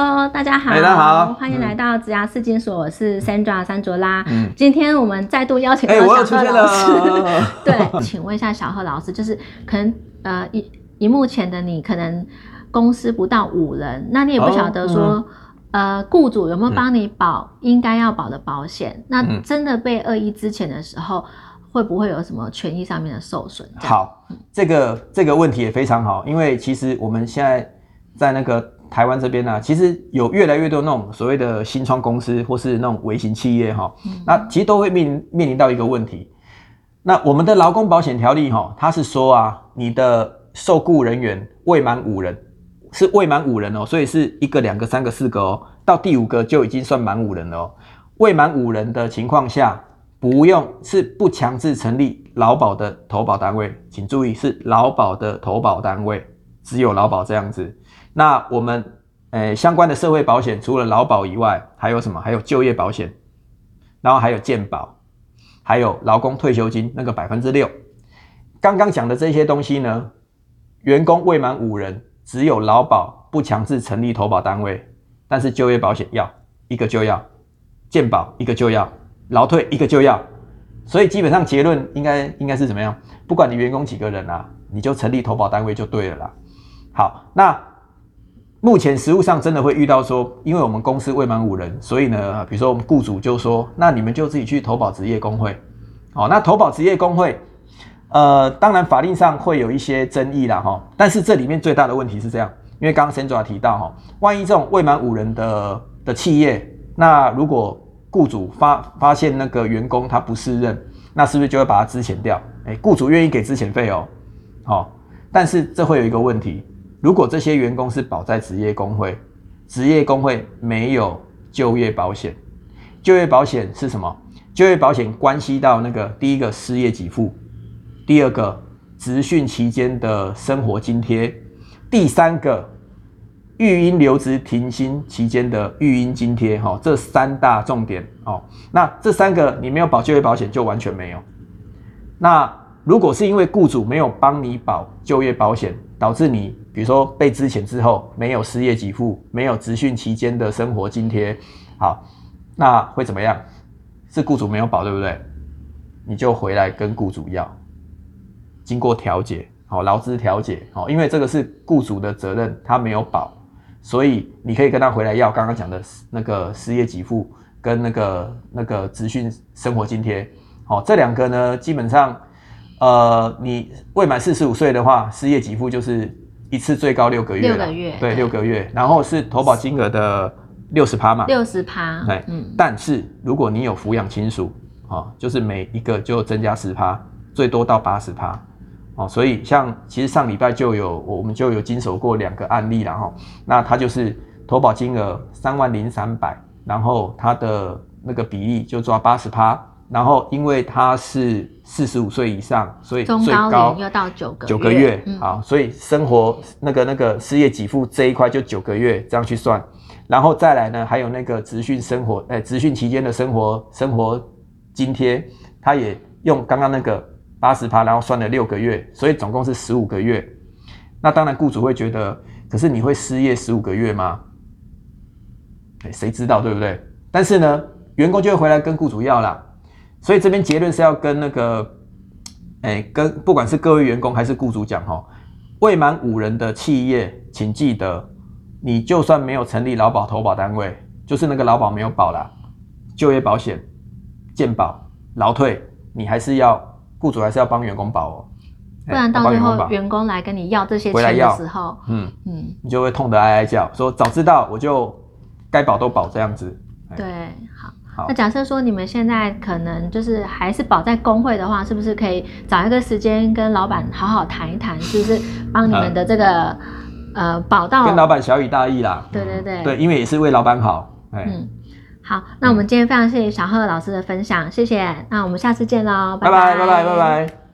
Hello，大家好，大家好欢迎来到职涯四金所，我是 Sandra 三卓拉。嗯今天我们再度邀请到小贺老师。了。对，请问一下小贺老师，就是可能呃，以以目前的你，可能公司不到五人，那你也不晓得说。哦呃，雇主有没有帮你保应该要保的保险？那嗯真的被恶意之前的时候，会不会有什么权益上面的受损？好，这个这个问题也非常好，因为其实我们现在在那个台湾这边呢、其实有越来越多那种所谓的新创公司或是那种微型企业哈、嗯那其实都会面临面临到一个问题。那我们的劳工保险条例哈、它是说啊，你的受雇人员未满五人，是未满五人哦，所以是一个、两个、三个、四个哦，到第五个就已经算满五人了哦。未满五人的情况下，不用是不强制成立劳保的投保单位，请注意是劳保的投保单位，只有劳保这样子。那我们呃相关的社会保险除了劳保以外，还有什么？还有就业保险，然后还有健保，还有劳工退休金那个百分之六。刚刚讲的这些东西呢，员工未满五人，只有劳保不强制成立投保单位，但是就业保险要一个就要，健保一个就要，劳退一个就要，所以基本上结论应该应该是怎么样？不管你员工几个人啊，你就成立投保单位就对了啦。好，那目前实务上真的会遇到说，因为我们公司未满五人，所以呢，比如说我们雇主就说，那你们就自己去投保职业工会。好，那投保职业工会，呃，当然法令上会有一些争议啦，哈。但是这里面最大的问题是这样，因为刚刚 Sandra 提到哈，万一这种未满五人的的企业，那如果雇主发发现那个员工他不胜任，那是不是就会把他支遣掉？哎、雇主愿意给支遣费哦，好、但是这会有一个问题，如果这些员工是保在职业工会，职业工会没有就业保险，就业保险是什么？就业保险关系到那个第一个失业给付，第二个职训期间的生活津贴，第三个育婴留职停薪期间的育婴津贴，哈，这三大重点哦。那这三个你没有保就业保险，就完全没有。那如果是因为雇主没有帮你保就业保险，导致你比如说被资遣之后没有失业给付，没有职训期间的生活津贴，好，那会怎么样？是雇主没有保，对不对？你就回来跟雇主要，经过调解，好劳资调解，好，因为这个是雇主的责任，他没有保，所以你可以跟他回来要刚刚讲的那个失业给付跟那个那个职训生活津贴，好，这两个呢，基本上，呃，你未满四十五岁的话，失业给付就是一次最高六个月啦，六个月。对，六个月，然后是投保金额的六十趴嘛，六十趴。对，，嗯，但是如果你有抚养亲属，哦，就是每一个就增加十趴，最多到八十趴，哦，所以像其实上礼拜就有我们就有经手过两个案例了哈，那他就是投保金额三万零三百，然后他的那个比例就抓八十趴，然后因为他是四十五岁以上，所以中最高又到九个九个月，嗯好，所以生活那个那个失业给付这一块就九个月这样去算，然后再来呢，还有那个职训生活，哎、职训期间的生活生活津贴，他也用刚刚那个八十趴，然后算了六个月，所以总共是十五个月。那当然，雇主会觉得，可是你会失业十五个月吗？哎，谁知道对不对？但是呢，员工就会回来跟雇主要啦。所以这边结论是要跟那个，哎，跟不管是各位员工还是雇主讲哈，未满五人的企业，请记得，你就算没有成立劳保投保单位，就是那个劳保没有保啦，就业保险、健保、劳退，你还是要雇主还是要帮员工保哦，不然哎到最后员工来跟你要这些钱的时候，嗯，嗯，你就会痛得哀哀叫，说早知道我就该保都保这样子。哎。对，好。好那假设说你们现在可能就是还是保在工会的话，是不是可以找一个时间跟老板好好谈一谈，是不是帮你们的这个、呃保到？跟老板小以大意啦。对对对对，因为也是为老板好。哎、嗯，好，那我们今天非常谢谢小贺老师的分享，谢谢。那我们下次见喽，拜拜拜拜拜拜。